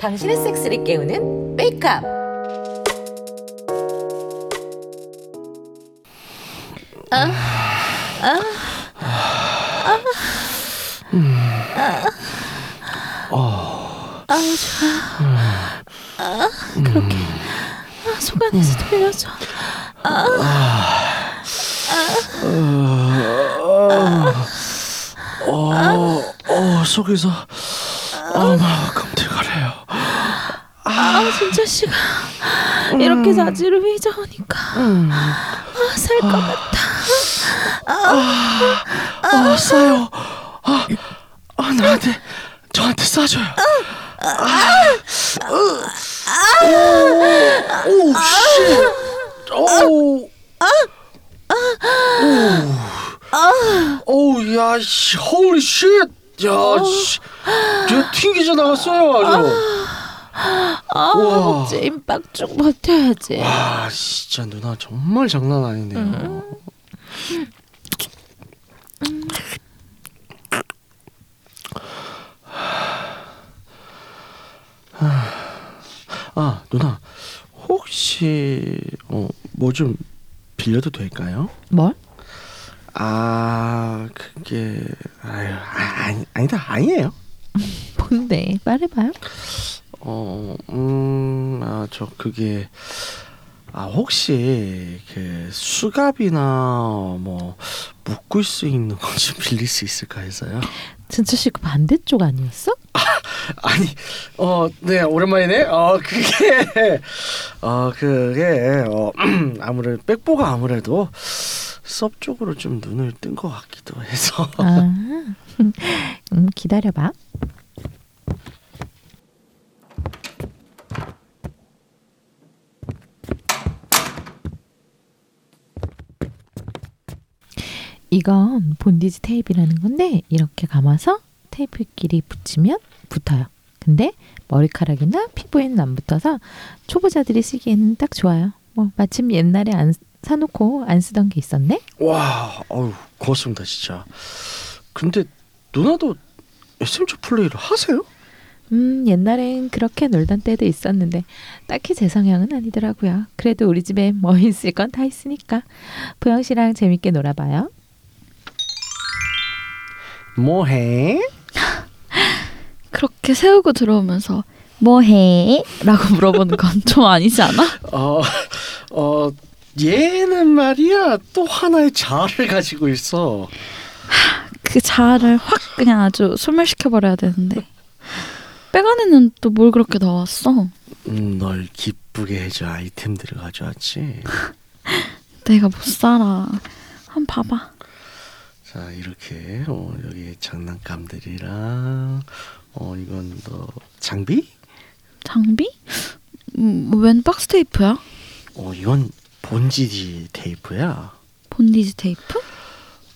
당신의 섹스를 깨우는 메이크업. 아우 좋아. 아, 그렇게 아, 속 안에서 돌려줘. 어, 어 속에서 아만큼 들가래요. 아 진짜 씨가 이렇게 자지로 휘저으니까 아, 살 것 같아. 아 싸요. 아, 아 나한테 저한테 싸줘요. 오, 씨. 오. 오, 야, 씨, holy shit. 야, 씨, 저 튕기져 나갔어요, 아주. 아 우와. 찜 빡쭉 버텨야지. 와, 진짜 누나 정말 장난 아니네요. 아, 누나 혹시 어, 뭐 좀 빌려도 될까요? 뭘? 아, 그게 아유, 아, 아니, 아니다, 아니에요. 뭔데? 말해봐요. 어, 음, 아, 저 그게 아 혹시 그 수갑이나 뭐 묶을 수 있는 거좀 빌릴 수 있을까 해서요. 진짜 씨 그 반대쪽 아니었어? 아 니, 어, 네 오랜만이네. 어, 그게 어 그게 어 아무래도 백보가 아무래도 섭 쪽으로 좀 눈을 뜬 것 같기도 해서. 아, 음, 기다려봐. 이건 본디지 테이프라는 건데 이렇게 감아서 테이프끼리 붙이면 붙어요. 근데 머리카락이나 피부에는 안 붙어서 초보자들이 쓰기에는 딱 좋아요. 뭐 마침 옛날에 안 사놓고 안 쓰던 게 있었네. 와, 어우 고맙습니다 진짜. 근데 누나도 SMG 플레이를 하세요? 음, 옛날엔 그렇게 놀던 때도 있었는데 딱히 제 성향은 아니더라고요. 그래도 우리 집에 뭐 있을 건 다 있으니까 보영 씨랑 재밌게 놀아봐요. 뭐해? 그렇게 세우고 들어오면서 뭐해? 라고 물어보는 건 좀 아니지 않아? 어, 어, 얘는 말이야 또 하나의 자아를 가지고 있어. 그 자아를 확 그냥 아주 소멸시켜 버려야 되는데 백안에는 또 뭘 그렇게 넣었어? 음, 널 기쁘게 해줘 아이템들을 가져왔지. 내가 못 살아 한 번 봐봐 자 이렇게 어, 여기 장난감들이랑 어 이건 너 장비? 장비? 음, 웬 박스 테이프야? 어 이건 본지지 테이프야. 본디지 테이프?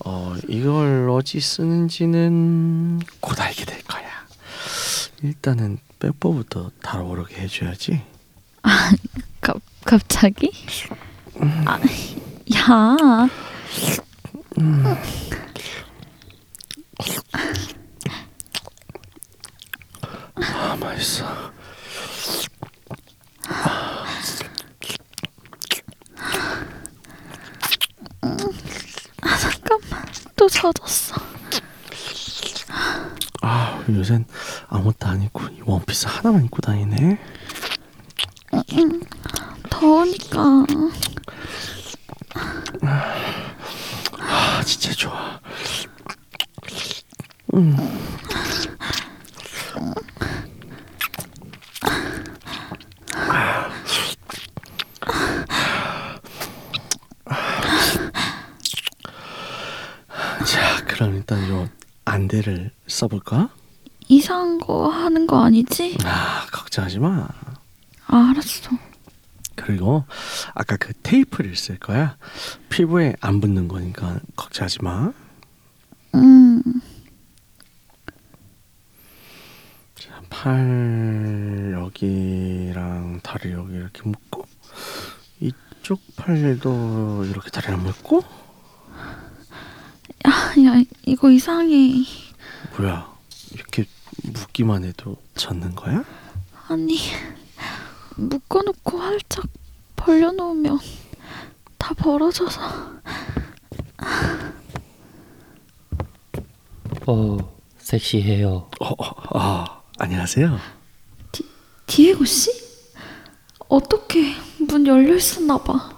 어 이걸 어찌 쓰는지는 곧 알게 될 거야. 일단은 백보부터 달아오르게 해줘야지. 가, 갑자기? 아, 야아 맛있어. 잠깐만 또 젖었어 아 요샌 아무것도 안 입고 이 원피스 하나만 입고 다니네. 더우니까 아 진짜 좋아. 자 그럼 일단 요 안대를 써볼까? 이상한 거 하는 거 아니지? 아 걱정하지 마. 아, 알았어 그리고 아까 그 테이프를 쓸 거야. 피부에 안 붙는 거니까 걱정하지 마. 음 자, 팔 여기랑 다리 여기 이렇게 묶고 이쪽 팔도 이렇게 다리를 묶고 야, 야, 이거 이거 이상해. 뭐야? 이렇게 묶기만 해도 젖는 거야? 아니 묶어놓고 활짝 벌려놓으면 다 벌어져서 어, 섹시해요. 어, 어, 아, 안녕하세요. 디에고 씨? 어떻게 문 열려 있었나 봐.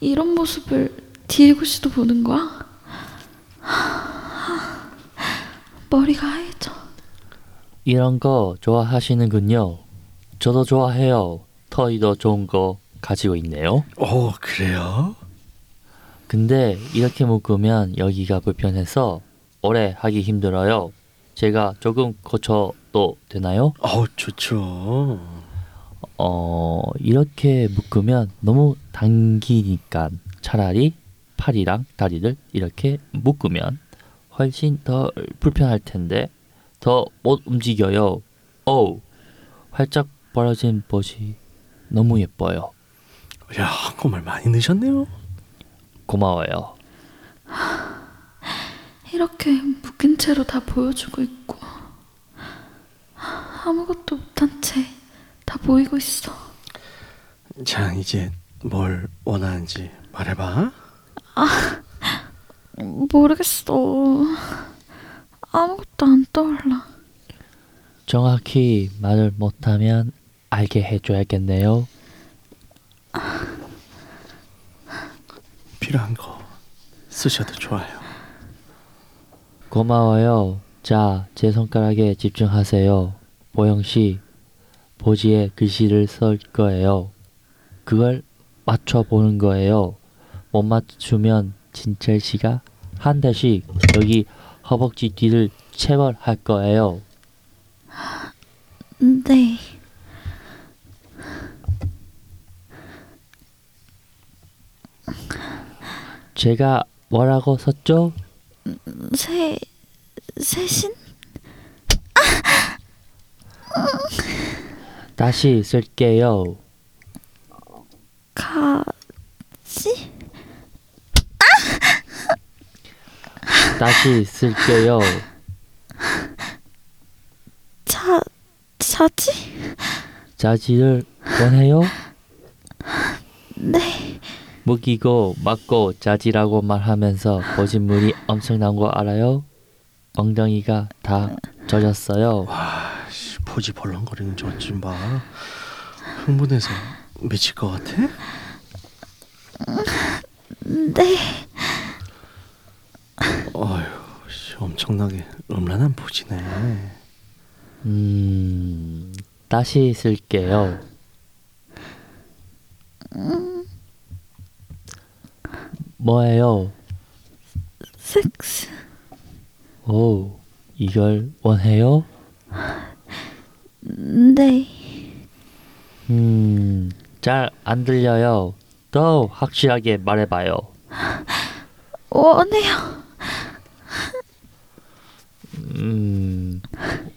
이런 모습을 디에고 씨도 보는 거야? 머리가. 이런 거 좋아하시는군요. 저도 좋아해요. 터이도 좋은 거 가지고 있네요. 어, 그래요? 근데 이렇게 묶으면 여기가 불편해서 오래 하기 힘들어요. 제가 조금 고쳐도 되나요? 어, 좋죠. 어, 이렇게 묶으면 너무 당기니까 차라리 팔이랑 다리를 이렇게 묶으면 훨씬 더 불편할 텐데 더 못 움직여요. 오, 활짝 벌어진 벗이 너무 예뻐요. 야, 한국말 많이 넣으셨네요. 고마워요. 이렇게 묶인 채로 다 보여주고 있고 아무것도 못한 채 다 보이고 있어. 자, 이제 뭘 원하는지 말해봐. 모르겠어. 아무것도 안 떠올라. 정확히 말을 못하면 알게 해줘야겠네요. 필요한 거 쓰셔도 좋아요. 고마워요. 자, 제 손가락에 집중하세요. 보영 씨, 보지에 글씨를 쓸 거예요. 그걸 맞춰 보는 거예요. 못 맞추면 진철 씨가 한 대씩 여기 허벅지 뒤를 체벌할 거예요. 네. 제가 뭐라고 썼죠? 새 새신? 다시 쓸게요. 가지? 다시 쓸게요. 자 자지? 자지를 원해요? 네. 무기고 맞고 자지라고 말하면서 보진물이 엄청난 거 알아요? 엉덩이가 다 젖었어요. 씨, 보지 벌렁거리는 저좀 봐. 흥분해서 미칠 것 같아? 네. 어휴, 씨, 엄청나게 음란한 보지네. 음, 다시 쓸게요. 뭐예요? 섹스. 오, 이걸 원해요? 네. 음, 잘 안 들려요. 더 확실하게 말해봐요. 원해요. 음,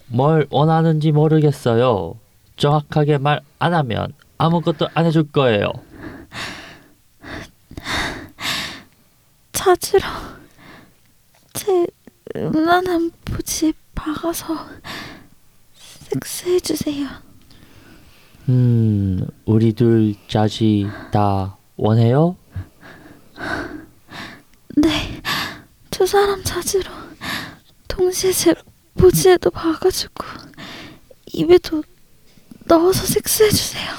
뭘 원하는지 모르겠어요. 정확하게 말 안 하면 아무것도 안 해줄 거예요. 찾으러 제 음란한 보지에 박아서 섹스해 주세요. 음, 우리 둘 자지 다 원해요? 네. 두 사람 찾으러 동시에 제 보지에도 박아주고 입에도 넣어서 섹스해 주세요.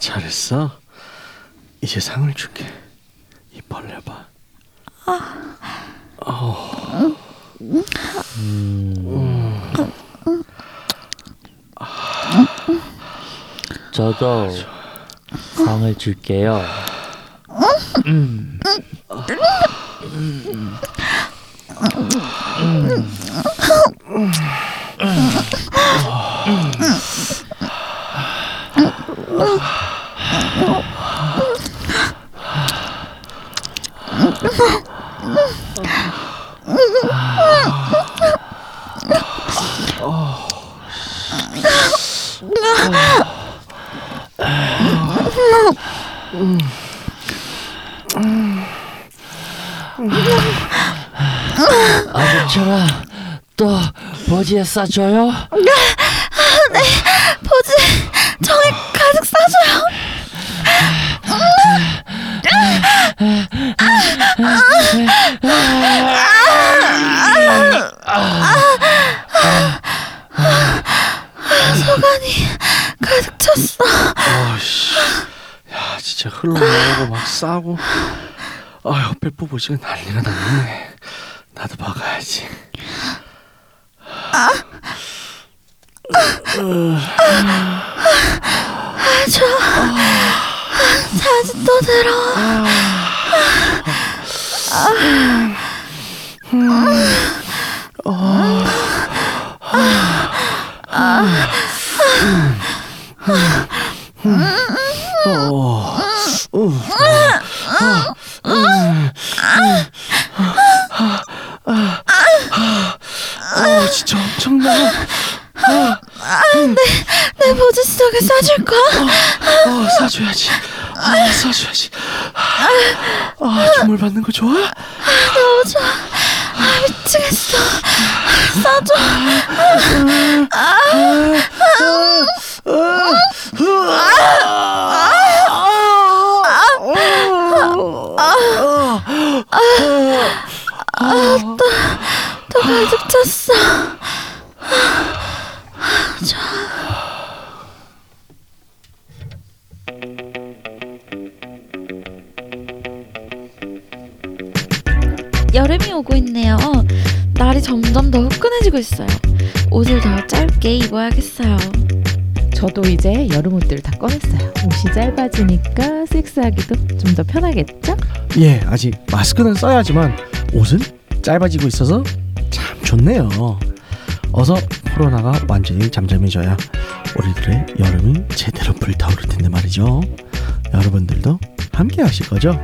잘했어. 이제 상을 줄게. 입 벌려봐. 저도 상을 줄게요. 저랑 ハハハハ! 보지에 싸줘요? 포즈 정에 가득 싸줘요. 소간이 가득 찼어. 어씨, 야 진짜 흘러나오고 막 싸고, 아유 백보 보시면 난리가 났네. 나도 박아야지. 자주 또 들어. 어, 어, 어, 진짜 엄청나. 내 포즈 속에 싸줄 거야. 어, 사줘야지. 아, 사줘야지. 아, 선물 받는 거 좋아? 너무 좋아. 아, 미치겠어. 싸줘. 또 가득 찼어. 여름이 오고 있네요. 날이 점점 더 후끈해지고 있어요. 옷을 더 짧게 입어야겠어요. 저도 이제 여름 옷들 다 꺼냈어요. 옷이 짧아지니까 섹스하기도 좀 더 편하겠죠? 예, 아직 마스크는 써야지만 옷은 짧아지고 있어서 참 좋네요. 어서 코로나가 완전히 잠잠해져야 우리들의 여름이 제대로 불타오를 텐데 말이죠. 여러분들도 함께 하실 거죠?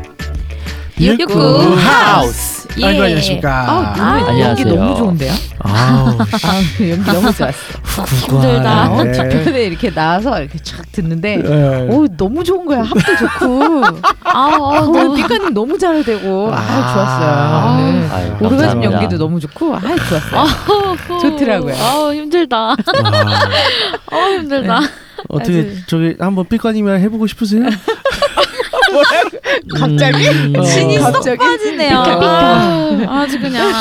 육구 하우스. 예. 아이고 안녕하십니까. 아, 안녕하세요. 연기 너무 좋은데요? 아우, 아, 그 연기 너무 좋았어. 힘들다. 어, 네. 뒤편에 이렇게 나와서 이렇게 쫙 듣는데 예. 오 너무 좋은 거야. 합도 좋고. 아, 아, 오늘 너무 잘 되고. 아, 아. 좋았어요. 아유, 오르가즘 감사합니다. 연기도 너무 좋고. 아 좋았어요. 좋더라고요. 아, 힘들다. 와. 아, 힘들다. 어떻게 아주- 저기 한번 삐까님이랑 해보고 싶으세요? 갑자기? 음, 진이 어, 쏙 갑자기? 빠지네요. 삐까, 삐까. 아, 아주 그냥.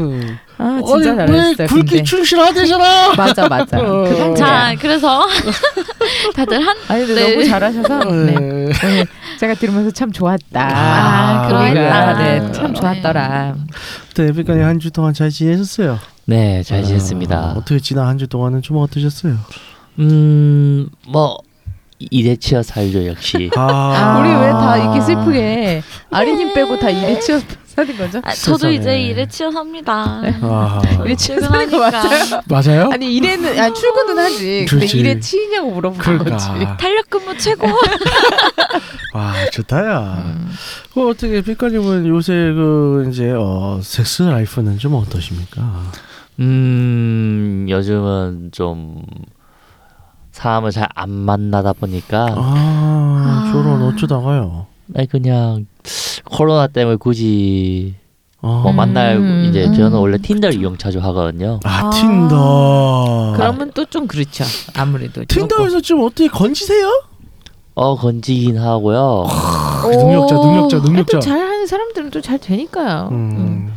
음. 아 진짜 아니, 잘했어요. 왜 굵기. 충실하대잖아. 맞아 맞아. 어. 그건 자, 그래서 다들 한 아니 근데 네. 너무 잘하셔서 네. 네. 오늘 제가 들으면서 참 좋았다. 아, 그러겠다. 네, 참 좋았더라. 네, 삐까님 한주 동안 잘 지내셨어요? 네, 잘 지냈습니다. 아, 어떻게 지난 한 주 동안은 좀 어떠셨어요? 음, 뭐 일에 치여 살죠 역시. 아, 우리 왜 다 이렇게 슬프게 아리님 빼고 다 일에 치여 사는 거죠? 아, 저도 세상에. 이제 일에 삽니다. 아, 일에 사는 거 맞아요? 맞아요? 아니 일에는 아 출근은 하지. 근데 그렇지. 일에 치이냐고 물어보는 거지. 그러니까 탄력 근무 최고. 와 좋다야. 음. 그 어떻게 삐까님은 요새 그 이제 어 섹스 라이프는 좀 어떠십니까? 음, 요즘은 좀 사람을 잘 안 만나다 보니까 아, 아. 저런 어쩌다가요? 아니 그냥 코로나 때문에 굳이 아, 뭐 만날 음, 이제 음. 저는 원래 틴더 이용 자주 하거든요. 아 아. 틴더. 그러면 또 좀 그렇죠. 아무래도 틴더에서 좀 어떻게 건지세요? 어 건지긴 하고요. 능력자, 능력자, 능력자. 잘 하는 사람들은 또 잘 되니까요. 음. 음.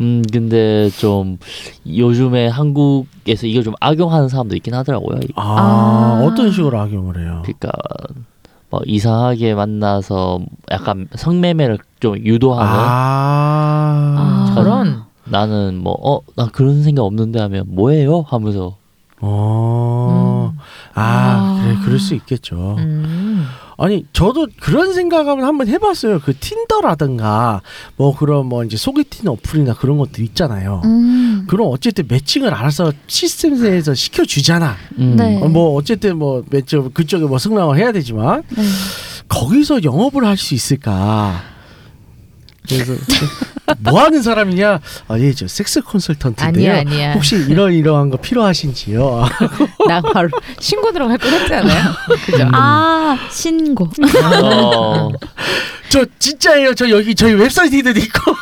음 근데 좀 요즘에 한국에서 이걸 좀 악용하는 사람도 있긴 하더라고요. 아, 아. 어떤 식으로 악용을 해요? 그러니까 뭐 이상하게 만나서 약간 성매매를 좀 유도하는 아, 아. 저런. 나는 뭐어나 그런 생각 없는데 하면 뭐예요 하면서 어, 음. 아, 아. 그래, 그럴 수 있겠죠. 음. 아니, 저도 그런 생각하면 한번 해봤어요. 그 틴더라든가, 뭐 그런 뭐 이제 소개팅 어플이나 그런 것도 있잖아요. 음. 그럼 어쨌든 매칭을 알아서 시스템에서 시켜주잖아. 음, 네. 어, 뭐 어쨌든 뭐 매칭 그쪽에 뭐 승낙을 해야 되지만 네. 거기서 영업을 할 수 있을까? 그래서 뭐 하는 사람이냐? 아, 예, 저 섹스 컨설턴트인데요. 아니야 아니야. 혹시 이런 이러한 거 필요하신지요? 나 바로 신고 들어갈 않아요? 그죠? 아, 신고. 어, 저 진짜예요. 저 여기 저희 웹사이트에도 있고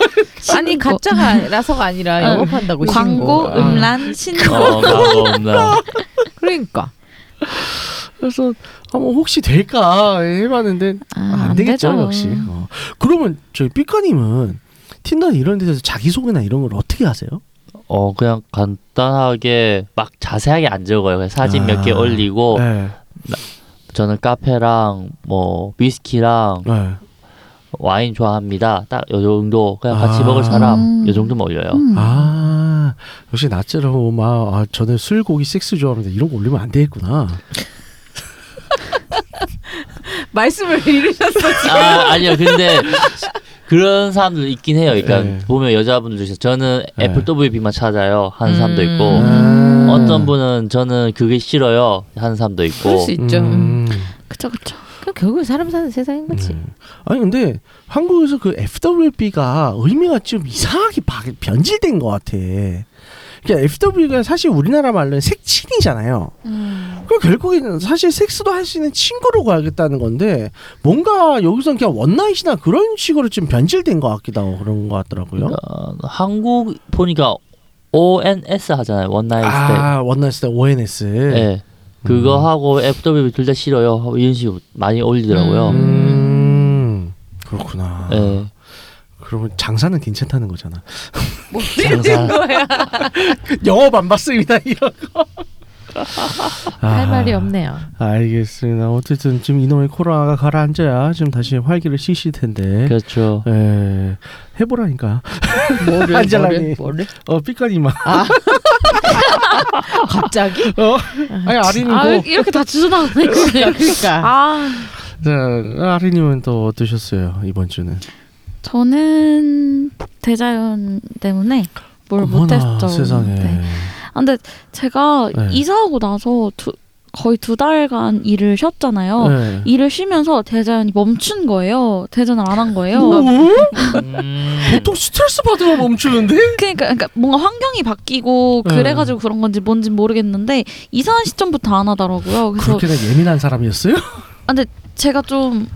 아니 신고. 가짜가라서가 아니라 어. 영업한다고 광고, 신고. 아. 음란, 신고. 어, 광고 없나. 그러니까 그래서 한번 혹시 될까 해봤는데 아, 안, 안 되겠죠 되죠. 역시. 어. 그러면 저희 삐까님은 틴더 이런 데서 자기 소개나 이런 걸 어떻게 하세요? 어 그냥 간단하게 막 자세하게 안 적어요. 그냥 사진 몇개 아. 올리고 네. 저는 카페랑 뭐 위스키랑 네. 와인 좋아합니다. 딱 요 정도 그냥 같이 아. 먹을 사람 음. 요 정도만 올려요. 음. 아 역시 나처럼 막 아, 저는 술 고기 섹스 좋아하는데 이런 거 올리면 안 되겠구나. 말씀을 잃으셨어 지금. 아 아니요 근데 그런 사람들 있긴 해요. 그러니까 네. 보면 여자분들 중에 저는 네. FWB만 찾아요 하는 사람도 있고 음. 어떤 분은 저는 그게 싫어요 하는 사람도 있고 그럴 수 있죠. 음. 그쵸 그쵸. 그 결국 사람 사는 세상인 거지. 네. 아니 근데 한국에서 그 FWB가 의미가 좀 이상하게 바- 변질된 것 같아. 그러니까 FW가 사실 우리나라 말로는 색친이잖아요. 그럼 결국에는 사실 섹스도 할 수 있는 친구로 가야겠다는 건데 뭔가 여기서 그냥 one night이나 그런 식으로 좀 변질된 것 같기도 하고 그런 것 같더라고요. 어, 한국 보니까 ONS 하잖아요 one night stay. 아 one night sta ONS. 네. 그거 음. 하고 FWB 둘다 싫어요 이런 식으로 많이 올리더라고요. 음, 그렇구나. 네. 그러면 장사는 괜찮다는 거잖아. 뭐 장사. 거야? 영업 안 받습니다 이런 거. 할 아, 말이 없네요. 알겠습니다. 어쨌든 지금 이놈의 코로나가 가라앉아야 지금 다시 활기를 씻을 텐데. 그렇죠. 예, 해보라니까. 뭐를 안젤라니. 뭐를? 어, 삐까니만. 아 갑자기? 어? 아니 아리님 아 뭐, 이렇게 다 주저나오네. 그러니까. 아 자, 아리님은 또 어떠셨어요 이번 주는? 저는 대자연 때문에 뭘 못했죠. 세상에. 네. 아, 근데 제가 네. 이사하고 나서 두, 거의 두 달간 일을 쉬었잖아요. 네. 일을 쉬면서 대자연이 멈춘 거예요. 대전을 안 한 거예요. 뭐? 음. 보통 스트레스 받으면 멈추는데? 그러니까, 그러니까 뭔가 환경이 바뀌고 네. 그래가지고 그런 건지 뭔지 모르겠는데 이사한 시점부터 안 하더라고요. 그래서 그렇게나 예민한 사람이었어요? 제가 좀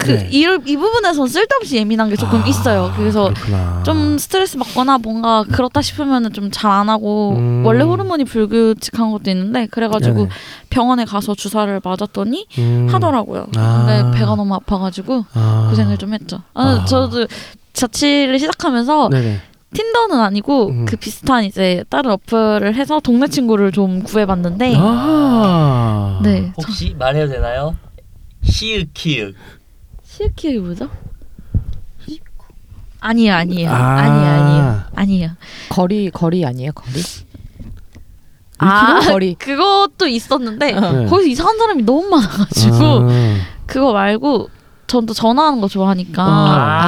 그 네. 이, 이 부분에선 쓸데없이 예민한 게 조금 아, 있어요. 그래서 그렇구나. 좀 스트레스 받거나 뭔가 그렇다 싶으면은 좀 잘 안 하고 음. 원래 호르몬이 불규칙한 것도 있는데 그래가지고 네네. 병원에 가서 주사를 맞았더니 음. 하더라고요. 아. 근데 배가 너무 아파가지고 아. 고생을 좀 했죠. 아, 아. 저도 자취를 시작하면서 네네. 틴더는 아니고 음. 그 비슷한 이제 다른 어플을 해서 동네 친구를 좀 구해봤는데 아. 네. 저 혹시 말해도 되나요? 시으키으. 시크이 뭐죠? 아니에요, 아니에요, 아. 아니에요, 아니에요, 아니에요. 거리 거리 아니에요 거리? 아, 거리. 그것도 있었는데 어. 네. 거기서 이상한 사람이 너무 많아가지고 아. 그거 말고 전 또 전화하는 거 좋아하니까 아.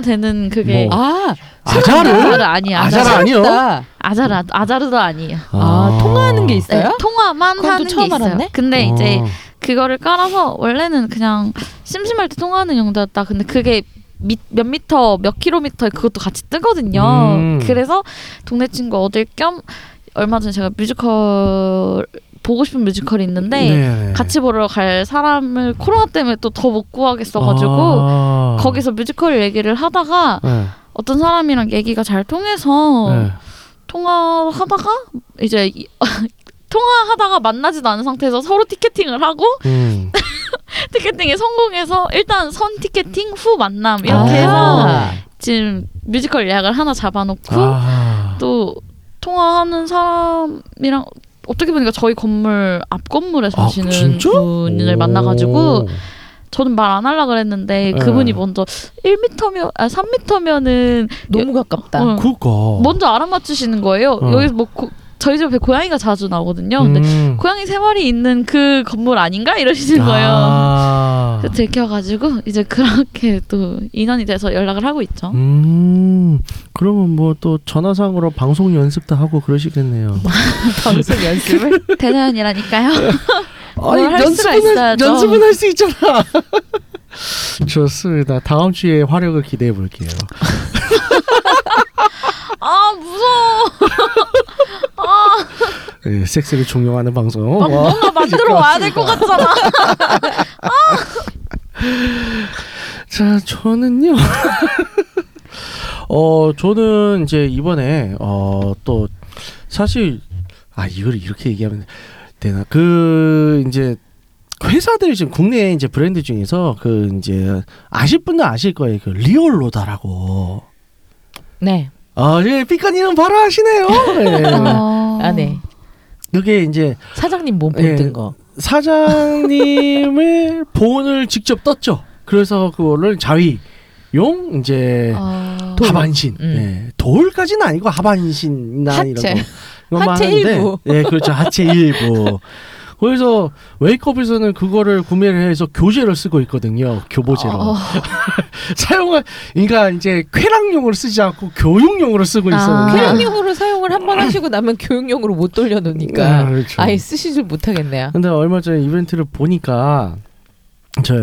통화되는 그게 뭐. 아 아자르? 아자르 아니에요. 아자르 아니요? 나. 아자르 아자르도 아니에요. 아, 통화하는 게 있어요? 네, 통화만 그건 또 하는 게 처음 있어요. 알았네? 근데 어. 이제 그거를 깔아서 원래는 그냥 심심할 때 통화하는 용도였다. 근데 그게 미, 몇 미터, 몇 킬로미터 그것도 같이 뜨거든요. 음. 그래서 동네 친구 얻을 겸 얼마 전에 제가 뮤지컬 보고 싶은 뮤지컬이 있는데 네. 같이 보러 갈 사람을 코로나 때문에 또 더 못 구하겠어가지고 아. 거기서 뮤지컬 얘기를 하다가 네. 어떤 사람이랑 얘기가 잘 통해서 네. 통화하다가 이제 이- 통화하다가 만나지도 않은 상태에서 서로 티켓팅을 하고 음. 티켓팅에 성공해서 일단 선 티켓팅 후 만남 이렇게 아. 해서 지금 뮤지컬 예약을 하나 잡아놓고 아. 또 통화하는 사람이랑 어떻게 보니까 저희 건물 앞 건물에 아, 사시는 진짜? 분을 오. 만나가지고 저는 말 안 하려 그랬는데 네. 그분이 먼저 1m면 아 3m면은 너무 가깝다. 어, 그니까. 먼저 알아맞추시는 거예요. 어. 여기서 뭐 고, 저희 집에 고양이가 자주 나오거든요. 근데 음. 고양이 세 마리 있는 그 건물 아닌가 이러시는 거예요. 아. 그래서 들켜가지고 이제 그렇게 또 인연이 돼서 연락을 하고 있죠. 음. 그러면 뭐 또 전화상으로 방송 연습도 하고 그러시겠네요. 방송 연습을. 대단이라니까요. 아니, 연습은 할-. 연습은 할 수 있잖아. 좋습니다. 다음 주에 화력을 기대해 볼게요. 아 무서워. 아 네, 섹스를 종용하는 방송. 막 와, 뭔가 만들어 와야 될 것 같잖아. 자, 저는요. 어 저는 이제 이번에 어 또 사실 아 이걸 이렇게 얘기하면 되나 그 이제 회사들 지금 국내 이제 브랜드 중에서 그 이제 아실 분들 아실 거예요 그 리얼로다라고 네. 아, 예, 삐까니는 바로 아시네요. 예. 어... 아, 네. 그게 이제 사장님 몸 예. 본뜬 거. 사장님의 본을 직접 떴죠. 그래서 그거를 자위용 이제 어... 돌. 하반신, 음. 예, 돌까지는 아니고 하반신이나 하체. 이런 거. 이것만 하체 하는데, 일부. 예, 그렇죠. 하체 일부. 그래서 웨이크업에서는 그거를 구매를 해서 교재를 쓰고 있거든요. 교보제로. 어... 사용을 그러니까 이제 쾌락용으로 쓰지 않고 교육용으로 쓰고 아. 있었는데. 교육용으로 사용을 한 번 하시고 나면 교육용으로 못 돌려 놓으니까 아, 그렇죠. 아예 쓰시질 못하겠네요. 근데 얼마 전에 이벤트를 보니까 저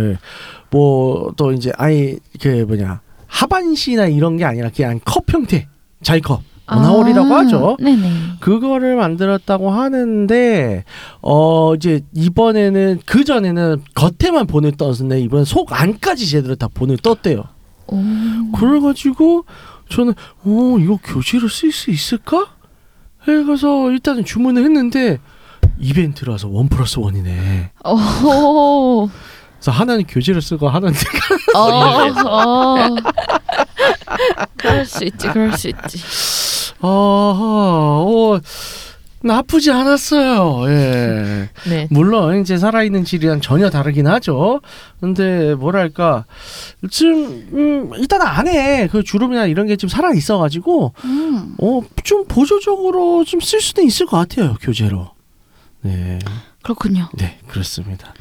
뭐 또 이제 아예 그 뭐냐 하반신이나 이런 게 아니라 그냥 컵 형태 자이컵 원하홀이라고 아, 하죠. 네네. 그거를 만들었다고 하는데 어 이제 이번에는 그 전에는 겉에만 본을 떴는데 이번 속 안까지 제대로 다 본을 떴대요. 오... 그래가지고 저는 어 이거 교재로 쓸 수 있을까? 해가서 일단은 주문을 했는데 이벤트라서 원 플러스 원이네. 오... 그래서 하나는 교재를 쓰고 하나는 어... 어... 그럴 수 있지, 그럴 수 있지. 어, 어 나쁘지 않았어요. 예. 네. 물론 이제 살아있는 질이랑 전혀 다르긴 하죠. 근데 뭐랄까 좀 음, 일단 안에 그 주름이나 이런 게좀 살아 있어가지고 음. 어좀 보조적으로 좀 쓸 수도 있을 것 같아요 교재로. 네, 그렇군요. 네 그렇습니다.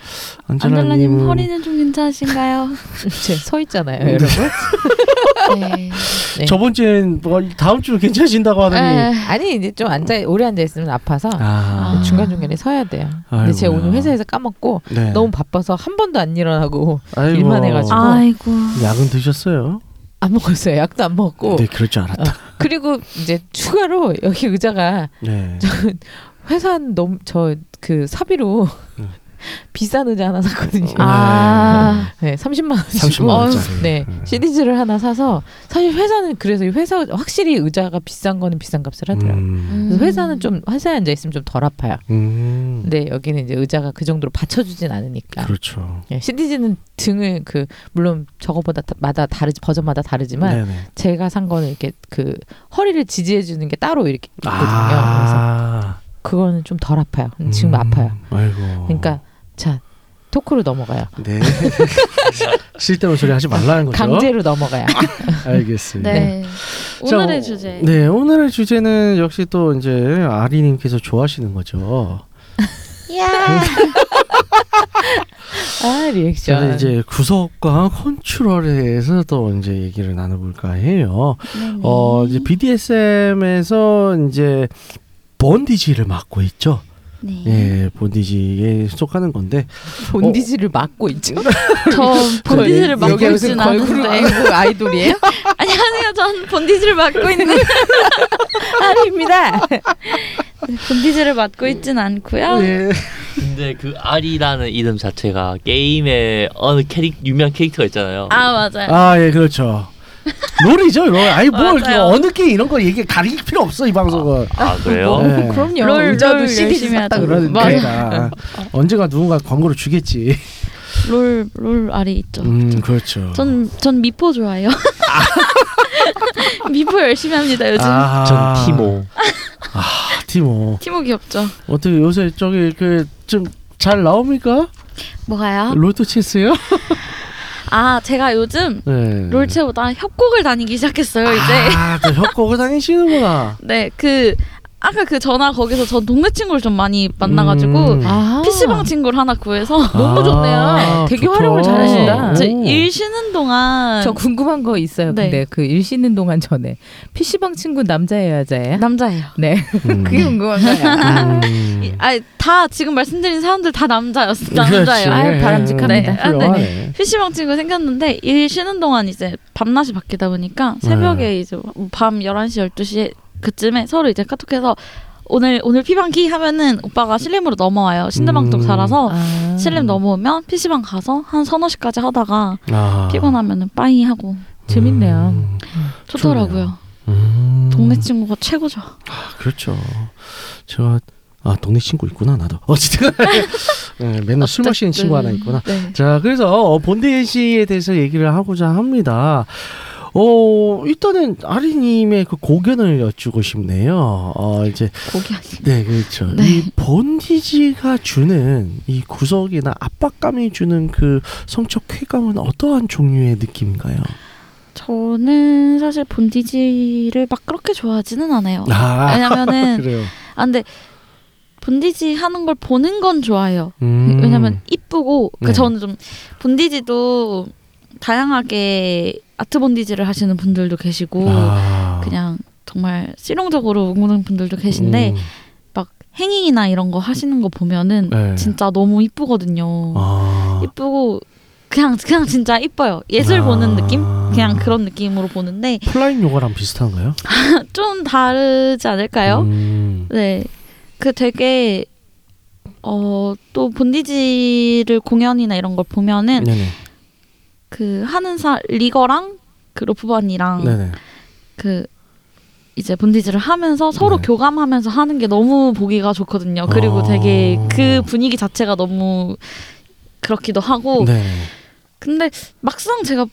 안젤라님 허리는 좀 괜찮으신가요? 제서 있잖아요, 네. 여러분. 네. 네. 저번 주엔 뭐 다음 주 괜찮아진다고 하더니 에, 아니 이제 좀 앉아 오래 앉아 있으면 아파서 아, 중간 중간에 서야 돼요. 근데 제가 아이고야. 오늘 회사에서 까먹고 네. 너무 바빠서 한 번도 안 일어나고 아이고. 일만 해가지고. 아이고. 약은 드셨어요? 안 먹었어요. 약도 안 먹고. 네 그럴 줄 알았다. 그리고 이제 추가로 여기 의자가 네. 회사 너무 저 그 사비로 음. 비싼 의자 하나 샀거든요. 아. 네, 30만 원. 30만 원짜리. 네, 음. 시리즈를 하나 사서 사실 회사는 그래서 이 회사 확실히 의자가 비싼 거는 비싼 값을 하더라고요. 음. 그래서 회사는 좀 회사에 앉아 있으면 좀 덜 아파요. 음. 근데 여기는 이제 의자가 그 정도로 받쳐주진 않으니까. 그렇죠. 예, CDG는 등을 그 물론 저거보다 다- 마다 다르지 버전마다 다르지만 네네. 제가 산 거는 이렇게 그 허리를 지지해 주는 게 따로 이렇게 있거든요. 그래서 아. 그거는 좀 덜 아파요. 음, 지금 음. 아파요. 아이고. 그러니까 자 토크로 넘어가요. 네. 쓸데없는 소리 하지 말라는 거죠. 강제로 넘어가요. 알겠습니다. 네. 자, 오늘의 어, 주제. 네, 오늘의 주제는 역시 또 이제 아리님께서 좋아하시는 거죠. 야. 아 리액션. 저는 이제 구속과 컨트롤에 대해서 또 이제 얘기를 나눠볼까 해요. 네네. 어, 이제 BDSM에서 이제 본디지를 맡고 있죠. 네. 예, 본디지에 속하는 건데 본디지를 맡고 있죠. 저 본디지를 여기 맡고 무슨 있진 걸그룹 않은데. 아이돌- 아이돌이에요? 안녕하세요. 전 본디지를 맡고 있는 아닙니다. 본디지를 맡고 있진 않고요. 예. 근데 그 아리라는 이름 자체가 게임에 어느 캐릭 유명 캐릭터가 있잖아요. 아 맞아요. 아, 예, 그렇죠. 롤이죠, 롤. 아니 뭘 맞아요. 어느 게 이런 거 얘기 가릴 필요 없어 이 방송은. 아 그래요? 뭐, 네. 그럼요. 롤, 의자도 롤 CD 열심히 샀다 하죠. 그러는데. 그러니까 언젠가 누군가 광고를 주겠지. 롤, 롤 알이 있죠. 음, 그렇죠. 전, 전 미포 좋아해요. 미포 열심히 합니다, 요즘. 아, 전 티모. 아, 티모. 티모 귀엽죠? 어떻게 요새 저기 그 좀 잘 나옵니까? 뭐가요? 로토체스요? 아, 제가 요즘 네. 롤체보다 협곡을 다니기 시작했어요, 이제. 아, 또 협곡을 다니시는구나. 네, 그, 아까 그 전화 거기서 전 동네 친구를 좀 많이 만나가지고, 음. 아. PC방 친구를 하나 구해서, 너무 좋네요. 되게 활용을 잘하신다. 이제 오. 일 쉬는 동안, 저 궁금한 거 있어요. 네. 근데 그 일 쉬는 동안 전에 PC방 친구 남자예요, 여자예요? 남자예요. 네. 음. 그게 궁금한 거야. 음. 아, 다 지금 말씀드린 사람들 다 남자였어. 남자예요. 아유, 바람직합니다. 네. 아, 네. 훌륭하네. PC방 친구 생겼는데 일 쉬는 동안 이제 밤낮이 바뀌다 보니까 새벽에 네. 이제 밤 11시 12시 그쯤에 서로 이제 카톡해서 오늘 오늘 피방기 하면은 오빠가 신림으로 넘어와요. 신대방 쪽 음. 살아서 아. 신림 넘어오면 PC방 가서 한 서너 시까지 하다가 아. 피곤하면은 빠이 하고 재밌네요. 음, 좋더라고요. 음. 동네 친구가 최고죠. 아, 그렇죠. 제가 아 동네 친구 있구나 나도. 어쨌든 네, 맨날 술 마시는 친구 하나 있구나. 네. 자, 그래서 어, 본대시에 대해서 얘기를 하고자 합니다. 어, 일단은 아리님의 그 고견을 여쭈고 싶네요. 어, 이제 아니. 네, 그렇죠. 네. 이 본디지가 주는 이 구석이나 압박감이 주는 그 성적 쾌감은 어떠한 종류의 느낌인가요? 저는 사실 본디지를 막 그렇게 좋아하지는 않아요. 아, 왜냐면은 그래요. 아 근데 본디지 하는 걸 보는 건 좋아요. 음. 왜냐면 이쁘고 그 네. 저는 좀 본디지도 다양하게 아트 본디지를 하시는 분들도 계시고 아. 그냥 정말 실용적으로 응모는 분들도 계신데 음. 막 행잉이나 이런 거 하시는 거 보면은 네. 진짜 너무 이쁘거든요. 아. 이쁘고 그냥 그냥 진짜 이뻐요. 예술 아. 보는 느낌? 그냥 그런 느낌으로 보는데 플라잉 요가랑 비슷한가요? 좀 다르지 않을까요? 음. 네. 그 되게 어 또 본디지를 공연이나 이런 걸 보면은 네네. 그 하는 사 리거랑 그 로프반이랑 네네. 그 이제 본디지를 하면서 서로 네. 교감하면서 하는 게 너무 보기가 좋거든요. 그리고 아. 되게 그 분위기 자체가 너무 그렇기도 하고 네. 근데 막상 제가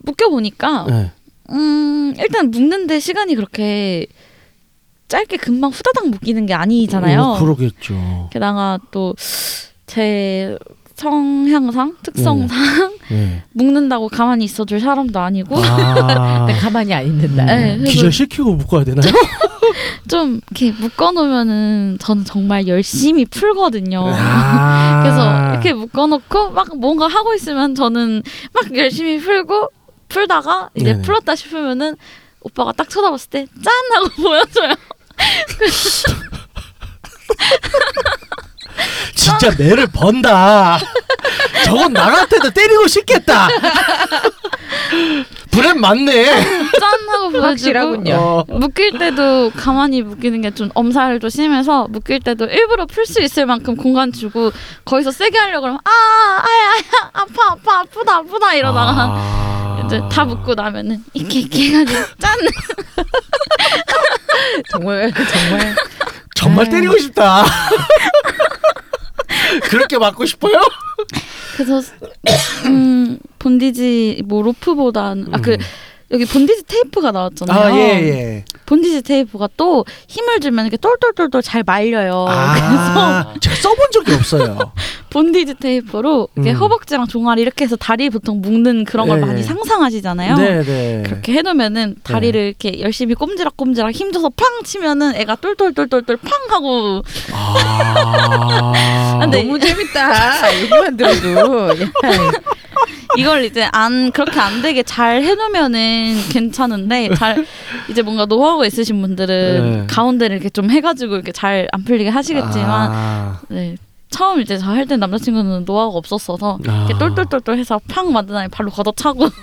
묶여 보니까 네. 음 일단 묶는데 시간이 그렇게 짧게 금방 후다닥 묶이는 게 아니잖아요. 어, 그러겠죠. 게다가 또 제 성향상 특성상 네. 묶는다고 가만히 있어줄 사람도 아니고 아. 가만히 안 있는다. 네, 그래서 기절 시키고 묶어야 되나요? 좀 이렇게 묶어놓으면은 저는 정말 열심히 풀거든요. 아. 그래서 이렇게 묶어놓고 막 뭔가 하고 있으면 저는 막 열심히 풀고 풀다가 이제 네네. 풀었다 싶으면은 오빠가 딱 쳐다봤을 때 짠 하고 보여줘요. 진짜 매를 번다. 저건 나 같아도 때리고 싶겠다. 브랜 맞네. 짠 하고 보여주고 확실하군요. 어. 묶일 때도 가만히 묶이는 게 좀 엄살도 심해서 묶일 때도 일부러 풀 수 있을 만큼 공간 주고 거기서 세게 하려고 그러면 아 아야 아야 아파 아파 아프다 아프다 이러다가 아. 이제 다 묶고 나면은 이렇게 이렇게 해가지고 짠 정말 정말 정말 아. 때리고 싶다. 그렇게 맞고 싶어요? 그래서 음 본디지 뭐 로프보다는 아그 음. 여기 본디지 테이프가 나왔잖아요. 아, 예, 예. 본디지 테이프가 또 힘을 주면 이렇게 똘똘똘똘 잘 말려요. 그래서 아, 제가 써본 적이 없어요. 본디지 테이프로 이렇게 음. 허벅지랑 종아리 이렇게 해서 다리 보통 묶는 그런 걸 예, 많이 예. 상상하시잖아요. 네, 네. 그렇게 해놓으면은 다리를 이렇게 열심히 꼼지락꼼지락 힘줘서 팡 치면은 애가 똘똘똘똘똘 팡 하고 아. 근데 너무 재밌다. 얘기만 들어도 야, 이걸 이제 안 그렇게 안 되게 잘 해놓으면은 괜찮은데 잘 이제 뭔가 노하우가 있으신 분들은 네. 가운데를 이렇게 좀 해가지고 이렇게 잘 안 풀리게 하시겠지만 아. 네. 처음 이제 저 할 때 남자친구는 노하우가 없었어서 아. 이렇게 똘똘똘똘 해서 팡 만든 다음에 발로 걷어차고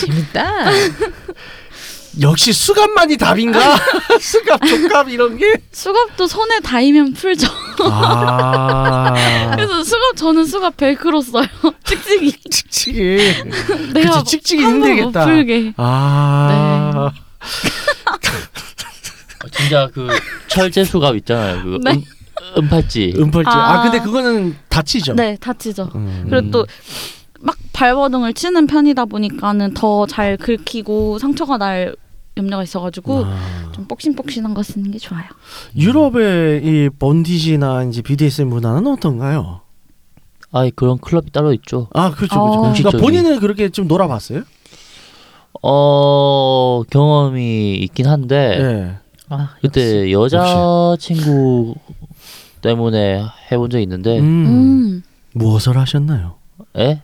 재밌다. 역시 수갑만이 답인가? 수갑, 족갑 이런 게? 수갑도 손에 닿으면 풀죠. 아. 그래서 수갑 저는 수갑 벨크로 써요. 찍찍이. 칙칙이. 내가 그치, 찍찍이 함부로 힘들겠다. 못 풀게. 아. 어, 진짜 그 철제 수갑 있잖아요. 그 네. 음, 은팔찌. 은팔찌. 아, 아. 근데 그거는 다치죠. 네, 다치죠. 음. 그리고 또 막 발버둥을 치는 편이다 보니까는 더 잘 긁히고 상처가 날 염려가 있어가지고 아. 좀 복신복신한 거 쓰는 게 좋아요. 유럽의 이 번디지나 이제 BDSM 문화는 어떤가요? 아, 그런 클럽이 따로 있죠. 아, 그렇죠, 그렇죠. 어. 그러니까 공식적인. 본인은 그렇게 좀 놀아봤어요? 어 경험이 있긴 한데 네. 아, 그때 여자 친구 때문에 해본 적 있는데, 음. 음. 무엇을 하셨나요? 에?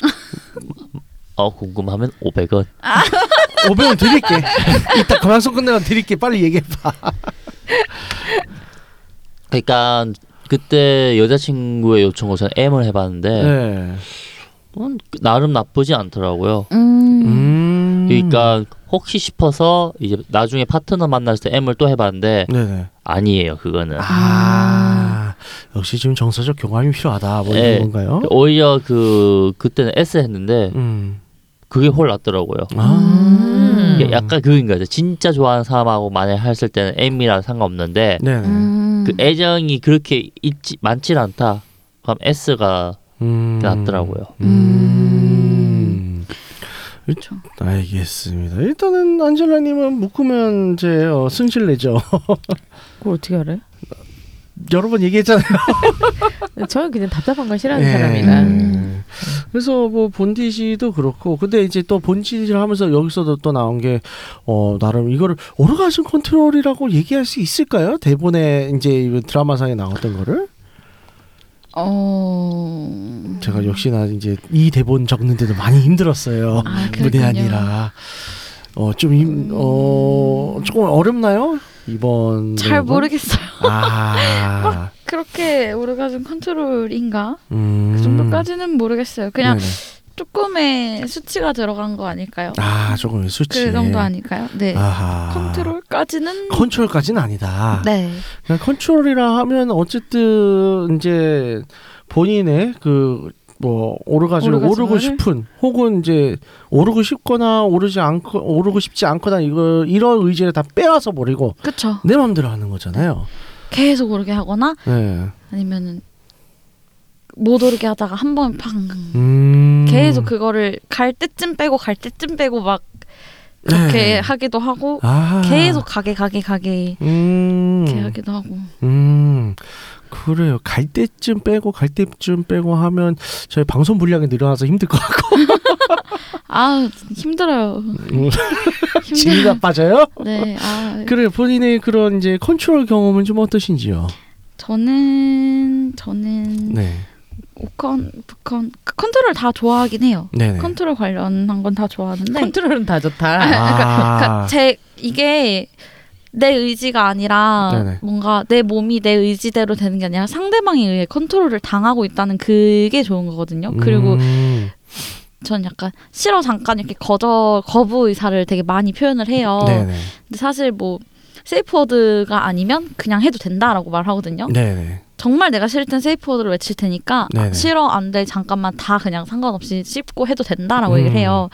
어 궁금하면 500원. 500원 드릴게. 이따 그 방송 끝나면 드릴게. 빨리 얘기해봐. 그러니까 그때 여자친구의 요청으로 저는 M을 해봤는데 네. 음, 나름 나쁘지 않더라고요. 음. 음. 그러니까 혹시 싶어서 이제 나중에 파트너 만났을 때 M을 또 해봤는데 네네. 아니에요 그거는. 아. 역시 지금 정서적 교감이 필요하다. 뭐 네. 이런 건가요? 오히려 그 그때는 S 했는데 음. 그게 홀 났더라고요. 아. 음. 약간 그인 거죠. 진짜 좋아하는 사람하고 만약 했을 때는 M이라 상관없는데 네네. 음. 그 애정이 그렇게 있지 많질 않다. 그럼 S가 음. 낫더라고요. 음. 그렇죠. 알겠습니다. 일단은 안젤라님은 묶으면 이제 어, 승질 내죠. 그걸 어떻게 알아요? 여러 번 얘기했잖아요. 저는 그냥 답답한 걸 싫어하는 예. 사람이라. 음. 그래서 뭐 본디지도 그렇고 근데 이제 또 본디지를 하면서 여기서도 또 나온 게 어 나름 이거를 오르가즘 컨트롤이라고 얘기할 수 있을까요? 대본에 이제 이 드라마상에 나왔던 거를 어. 제가 역시나 이제 이 대본 적는데도 많이 힘들었어요. 아, 무대. 아니라 어좀어 조금 어렵나요? 이번 잘 내용은? 모르겠어요. 아, 그렇게 오르가즘 컨트롤인가? 음. 그 정도까지는 모르겠어요. 그냥 네네. 조금의 수치가 들어간 거 아닐까요? 아 조금 수치 그 정도 아닐까요? 네. 아하. 컨트롤까지는 컨트롤까지는 아니다. 네. 그냥 컨트롤이라 하면 어쨌든 이제 본인의 그 뭐 오르가즘 오르고? 싶은 혹은 이제 오르고 싶거나 오르지 않고 오르고 싶지 않거나 이거 이런 의지를 다 빼앗아 버리고 그쵸. 내 마음대로 하는 거잖아요. 계속 오르게 하거나 네. 아니면은 못 오르게 하다가 한 번 팡. 음. 계속 그거를 갈 때쯤 빼고 갈 때쯤 빼고 막 그렇게 네. 하기도 하고 아. 계속 가게 가게 가게 음. 이렇게 하기도 하고 음. 그래요. 갈 때쯤 빼고 갈 때쯤 빼고 하면 저희 방송 분량이 늘어나서 힘들 것 같고 아 힘들어요. 음. 힘들어요. 진이가 빠져요. 네. 아 그래 본인의 그런 이제 컨트롤 경험은 좀 어떠신지요? 저는 저는 네, 오컨 브컨 컨트롤 다 좋아하긴 해요. 네네. 컨트롤 관련한 건 다 좋아하는데 컨트롤은 다 좋다. 아, 그러니까, 그러니까 아. 제 이게 내 의지가 아니라 네네. 뭔가 내 몸이 내 의지대로 되는 게 아니라 상대방에 의해 컨트롤을 당하고 있다는 그게 좋은 거거든요. 그리고 음, 전 약간 싫어 잠깐 이렇게 거절 거부 의사를 되게 많이 표현을 해요. 네네, 근데 사실 뭐 safe word가 아니면 그냥 해도 된다라고 말하거든요. 네네. 정말 내가 싫을 땐 safe word를 외칠 테니까. 아, 싫어 안 돼 잠깐만 다 그냥 상관없이 씹고 해도 된다라고 음. 얘기를 해요.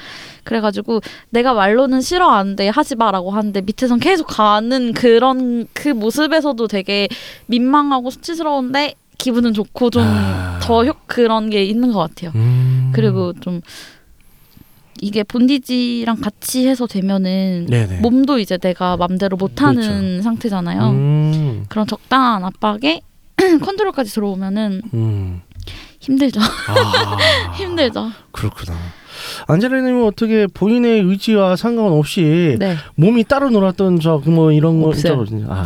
그래가지고 내가 말로는 싫어 안 돼 하지 마라고 하는데 밑에선 계속 가는 그런 그 모습에서도 되게 민망하고 수치스러운데 기분은 좋고 좀 아. 더 그런 게 있는 것 같아요. 음. 그리고 좀 이게 본디지랑 같이 해서 되면은 네네. 몸도 이제 내가 맘대로 못하는 그렇죠. 상태잖아요. 음, 그런 적당한 압박에 컨트롤까지 들어오면은 음. 힘들죠. 아, 힘들죠. 그렇구나. 안젤라님은 어떻게 본인의 의지와 상관없이 네. 몸이 따로 놀았던 적 뭐 이런 거 없어요. 저- 아,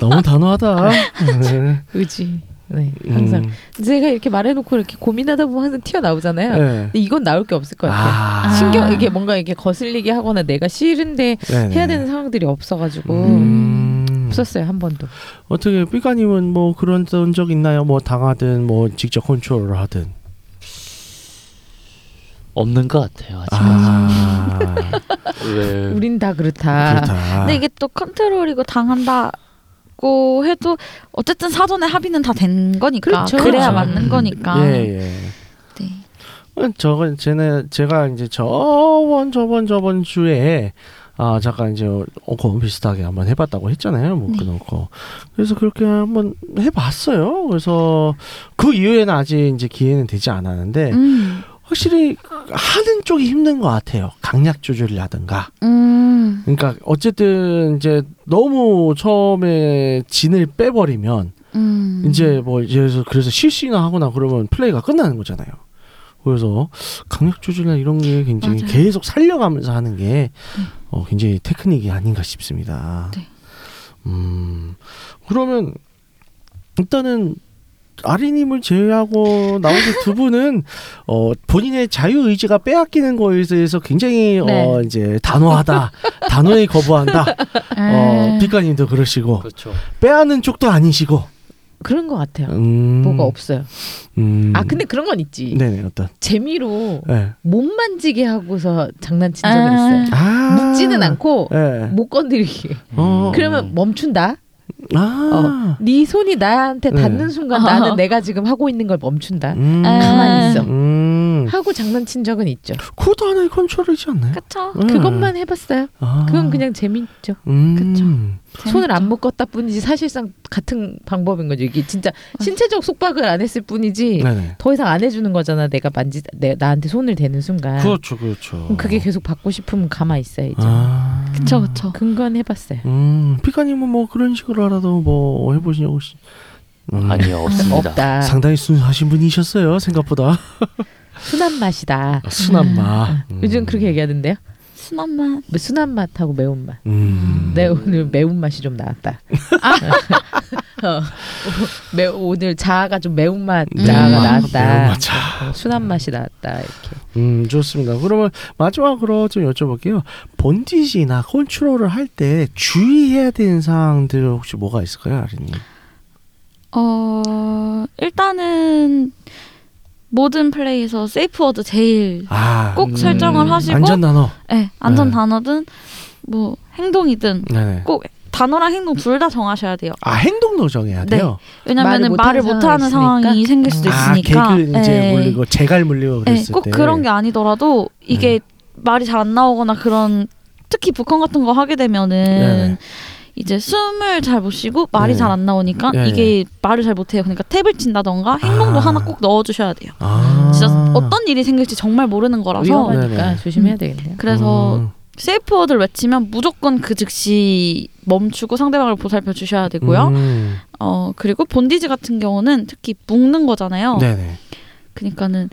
너무 단호하다. 네. 의지. 네. 항상 음, 제가 이렇게 말해놓고 이렇게 고민하다 보면 항상 튀어나오잖아요. 네. 근데 이건 나올 게 없을 것 같아요. 아, 신경 이게 뭔가 이게 거슬리게 하거나 내가 싫은데 네네. 해야 되는 상황들이 없어가지고 음. 없었어요 한 번도. 어떻게 삐까님은 뭐 그런 적 있나요? 뭐 당하든 뭐 직접 컨트롤을 하든. 없는 것 같아요. 아직까지. 아, 왜? 우린 다 그렇다. 그렇다. 근데 이게 또 컨트롤이고 당한다고 해도 어쨌든 사전에 합의는 다 된 거니까 그렇죠. 그래야 그렇죠. 맞는 음. 거니까. 예, 예. 네. 어, 저건 쟤네 제가 이제 저번 저번 저번 주에 아 잠깐 이제 어건 비슷하게 한번 해봤다고 했잖아요 묶어놓고 그래서 그렇게 한번 해봤어요 그래서 그 이후에는 아직 이제 기회는 되지 않았는데 음. 확실히 하는 쪽이 힘든 것 같아요 강약 조절이라든가 음. 그러니까 어쨌든 이제 너무 처음에 진을 빼버리면 음. 이제 뭐 예를 들어서 그래서 실수나 하거나 그러면 플레이가 끝나는 거잖아요. 그래서 강력 조절이나 이런 게 굉장히 맞아요. 계속 살려가면서 하는 게 어, 굉장히 테크닉이 아닌가 싶습니다. 네. 음 그러면 일단은 아리님을 제외하고 나머지 두 분은 어 본인의 자유 의지가 빼앗기는 거에 대해서 굉장히 어 네. 이제 단호하다, 단호히 거부한다. 어 음. 비카님도 그러시고 그렇죠. 빼앗는 쪽도 아니시고. 그런 것 같아요. 음. 뭐가 없어요. 음. 아 근데 그런 건 있지. 네네 어떤. 재미로 네. 못 만지게 하고서 장난친 적은 아. 있어요. 아. 묻지는 않고 네. 못 건드리게. 어. 그러면 멈춘다. 아. 네 손이 나한테 네. 닿는 순간 나는 내가 지금 하고 있는 걸 멈춘다. 음. 에. 가만히 있어. 음. 하고 장난친 적은 있죠. 그것도 하나의 컨트롤이지 않나요? 그쵸? 음. 그것만 해봤어요. 아. 그건 그냥 재밌죠. 음. 그쵸. 손을 안. 묶었다 뿐이지 사실상 같은 방법인 거죠. 이게 진짜 신체적 속박을 안 했을 뿐이지 네네. 더 이상 안 해주는 거잖아. 내가 만지 내, 나한테 손을 대는 순간. 그렇죠, 그렇죠. 그게 계속 받고 싶으면 가만히 있어야죠. 아. 그쵸 그쵸. 근건 해봤어요. 음, 피카님은 뭐 그런 식으로라도 뭐 해보시냐고 혹시? 음, 아니요 없습니다. 없다. 상당히 순하신 분이셨어요 생각보다 순한 맛이다. 아, 순한 맛. 음. 요즘 그렇게 얘기하던데요? 순한 맛. 뭐 순한 맛하고 매운 맛. 음. 내 오늘 매운 맛이 좀 나왔다. 어, 매, 오늘 자아가 좀 매운 맛 음. 자아가 매운 나왔다. 맛 자. 어, 순한 맛이 나왔다 이렇게. 음 좋습니다. 그러면 마지막으로 좀 여쭤볼게요. 본디지나 컨트롤을 할 때 주의해야 되는 사항들 혹시 뭐가 있을까요, 아린님? 어 일단은 모든 플레이에서 safe word 제일 아, 꼭 설정을 하시고 안전 단어. 네, 안전 네. 단어든 뭐 행동이든 네네. 꼭 단어랑 행동 둘 다 정하셔야 돼요. 아 행동도 정해야 네. 돼요. 왜냐면은 말을 말을 못하는 상황이 있으니까. 생길 수도 아 있으니까. gag 이제 네. 물리고 재갈 물리고 네, 그랬을 꼭 때. 그런 게 아니더라도 이게 말이 잘 안 나오거나 그런 특히 브컨 같은 거 하게 되면은 네네. 이제 숨을 잘 못 쉬고 말이 네. 잘안 나오니까 네네. 이게 말을 잘 못해요. 그러니까 tap을 친다던가 행동도 아. 하나 꼭 넣어주셔야 돼요. 아. 진짜 어떤 일이 생길지 정말 모르는 거라서 위험하니까 네네. 조심해야 음. 되겠네요. 그래서 음. 세이프 워드를 외치면 무조건 그 즉시 멈추고 상대방을 보살펴 주셔야 되고요. 음. 어 그리고 본디즈 같은 경우는 특히 묶는 거잖아요. 네네. 그러니까는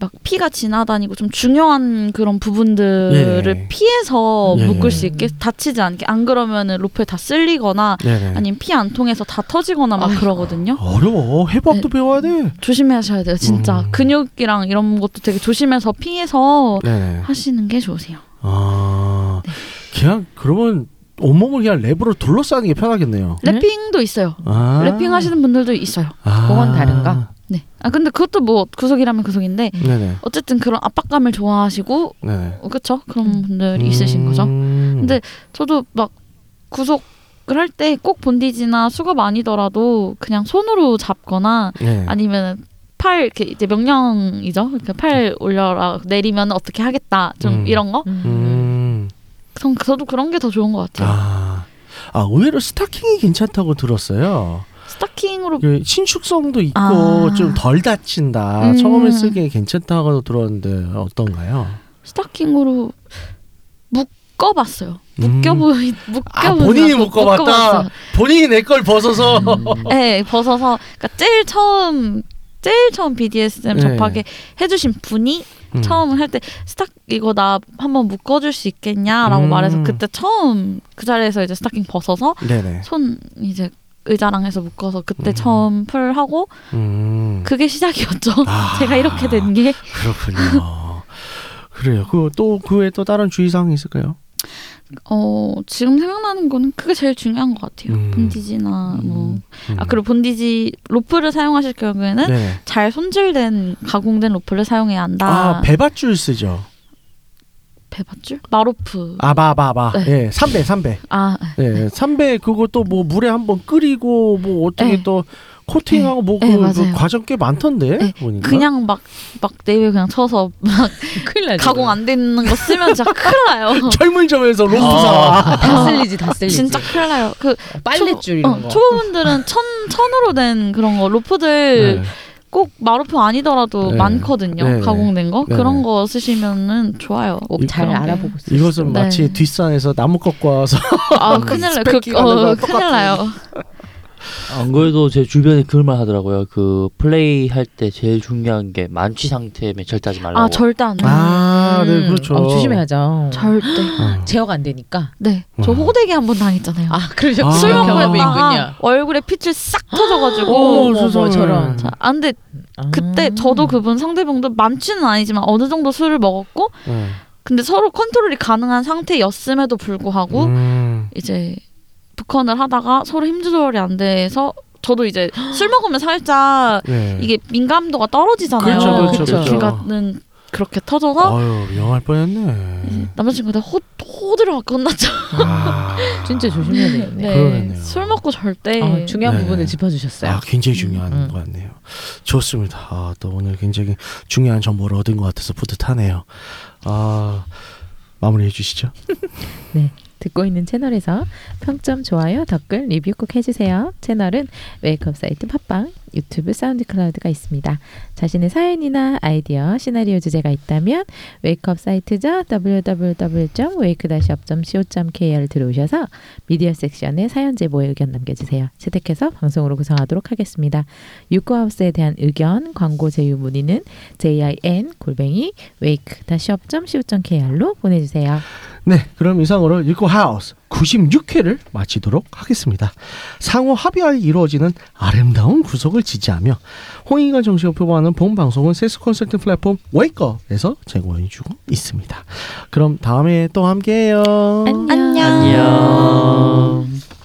막 피가 지나다니고 좀 중요한 그런 부분들을 예. 피해서 예. 묶을 수 있게 다치지 않게 안 그러면은 로프에 다 쓸리거나 네네. 아니면 피 안 통해서 다 터지거나 막 아이고. 그러거든요. 어려워. 해부학도 네. 배워야 돼. 조심하셔야 돼요, 진짜. 음. 근육이랑 이런 것도 되게 조심해서 피해서 네네. 하시는 게 좋으세요. 아, 네. 그냥 그러면 온몸을 그냥 랩으로 둘러싸는 게 편하겠네요. 네? 래핑도 있어요. 아. 래핑 하시는 분들도 있어요. 아. 그건 다른가? 네. 아 근데 그것도 뭐 구속이라면 구속인데 네네. 어쨌든 그런 압박감을 좋아하시고 네네. 어, 그쵸 그런 분들이 있으신 거죠. 음. 근데 저도 막 구속을 할때 꼭 본디지나 수갑 아니더라도 그냥 손으로 잡거나 네. 아니면 팔 이렇게 이제 명령이죠. 그러니까 팔 올려라 내리면 어떻게 하겠다 좀 음. 이런 거. 음. 전 저도 그런 게 더 좋은 것 같아요. 아. 아 의외로 스타킹이 괜찮다고 들었어요. 스타킹으로 그 신축성도 있고 아. 좀덜 다친다. 음. 처음에 쓰기에 괜찮다고 들었는데 어떤가요? 스타킹으로 묶어봤어요. 음. 묶여보이 묶여보세요. 아 본인이 묶어봤다. 본인이 내 걸 벗어서. 네, 벗어서 그러니까 제일 처음 제일 처음 BDSM 네. 접하게 해주신 분이 음. 처음 할 때 스탁 이거 나 한번 묶어줄 수 있겠냐라고 음. 말해서 그때 처음 그 자리에서 이제 스타킹 벗어서 네네. 손 이제 의자랑 해서 묶어서 그때 음. 처음 풀하고 음. 그게 시작이었죠. 아. 제가 이렇게 된 게 그렇군요. 그래요. 그 또 그 외에 또 다른 주의사항이 있을까요? 어, 지금 생각나는 거는 그게 제일 중요한 것 같아요. 음. 본디지나 뭐. 음. 아 그리고 본디지 로프를 사용하실 경우에는 네. 잘 손질된 가공된 로프를 사용해야 한다. 아 배밧줄 쓰죠. 배밧줄? 마로프. 아바바바. 네. 예, 삼배 삼배. 아, 예, 삼배 그것도 뭐 물에 한번 끓이고 뭐 어떻게 네. 또 코팅하고 뭐그 네, 맞아요. 과정 꽤 많던데 네, 보니까. 그냥 막 막 네이버에 그냥 쳐서 막 큰일 나죠. 가공 안 되는 거 쓰면 진짜 큰일 나요. 철물점에서 롬프 아, 사. 다 쓸리지 다 쓸리지. 진짜 큰일 나요. 그 빨랫줄 초, 이런 어, 거. 초보분들은 천 천으로 된 그런 거 로프들 네. 꼭 마로프 아니더라도 네. 많거든요. 네. 가공된 거 네. 그런 거 쓰시면은 좋아요. 꼭 잘. 알아보고 쓰 이것은 네. 마치 뒷산에서 나무 꺾고 와서 아 큰일 나요. 그, 어, 큰일. 나요. 안 그래도 제 주변에 그런 말 하더라고요. 그 플레이 할 때 제일 중요한 게 만취 상태면 절대 하지 말라고. 아 절대 안 돼요. 아, 네, 음. 그렇죠. 어, 조심해야죠. 절대. 어. 제어가 안 되니까. 네. 저 와. 호되게 한 번 당했잖아요. 아, 그러죠. 아. 술 먹고 경험이 있다가 얼굴에 핏줄 싹 터져가지고. 어머. 저런. 자, 아, 근데 아. 그때 저도 그분 상대방도 많지는 아니지만 어느 정도 술을 먹었고 네. 근데 서로 컨트롤이 가능한 상태였음에도 불구하고 음. 이제 북컨을 하다가 서로 힘 조절이 안 돼서 저도 이제 술 먹으면 살짝 네. 이게 민감도가 떨어지잖아요. 그렇죠, 그렇죠, 그렇죠. 그러니까는 그렇게 터져서 아유 위험할 뻔했네. 남자친구한테 호, 호들을 맞고 혼났죠. 아, 진짜 조심해야 되겠네. 네. 그러겠네요. 술 먹고 절대 아, 중요한 네. 부분을 짚어주셨어요. 아, 굉장히 중요한 음. 것 같네요. 좋습니다. 아, 또 오늘 굉장히 중요한 정보를 얻은 것 같아서 뿌듯하네요. 아, 마무리해 주시죠. 듣고 있는 채널에서 평점, 좋아요, 댓글, 리뷰 꼭 해주세요. 채널은 웨이크업 사이트 팟빵, 유튜브 사운드 클라우드가 있습니다. 자신의 사연이나 아이디어, 시나리오 주제가 있다면 웨이크업 사이트죠. www.wake-up.co.kr 들어오셔서 미디어 섹션에 사연 제보에 의견 남겨주세요. 채택해서 방송으로 구성하도록 하겠습니다. 유쿠하우스에 대한 의견, 광고 제휴 문의는 jin 골뱅이 wake-up.co.kr로 보내주세요. 네, 그럼 이상으로 일코 하우스 96회를 마치도록 하겠습니다. 상호 합의하에 이루어지는 아름다운 구속을 지지하며 홍익과 정신을 표방하는 본 방송은 세스 컨설팅 플랫폼 웨이커에서 제공해주고 있습니다. 그럼 다음에 또 함께해요. 안녕. 안녕. 안녕.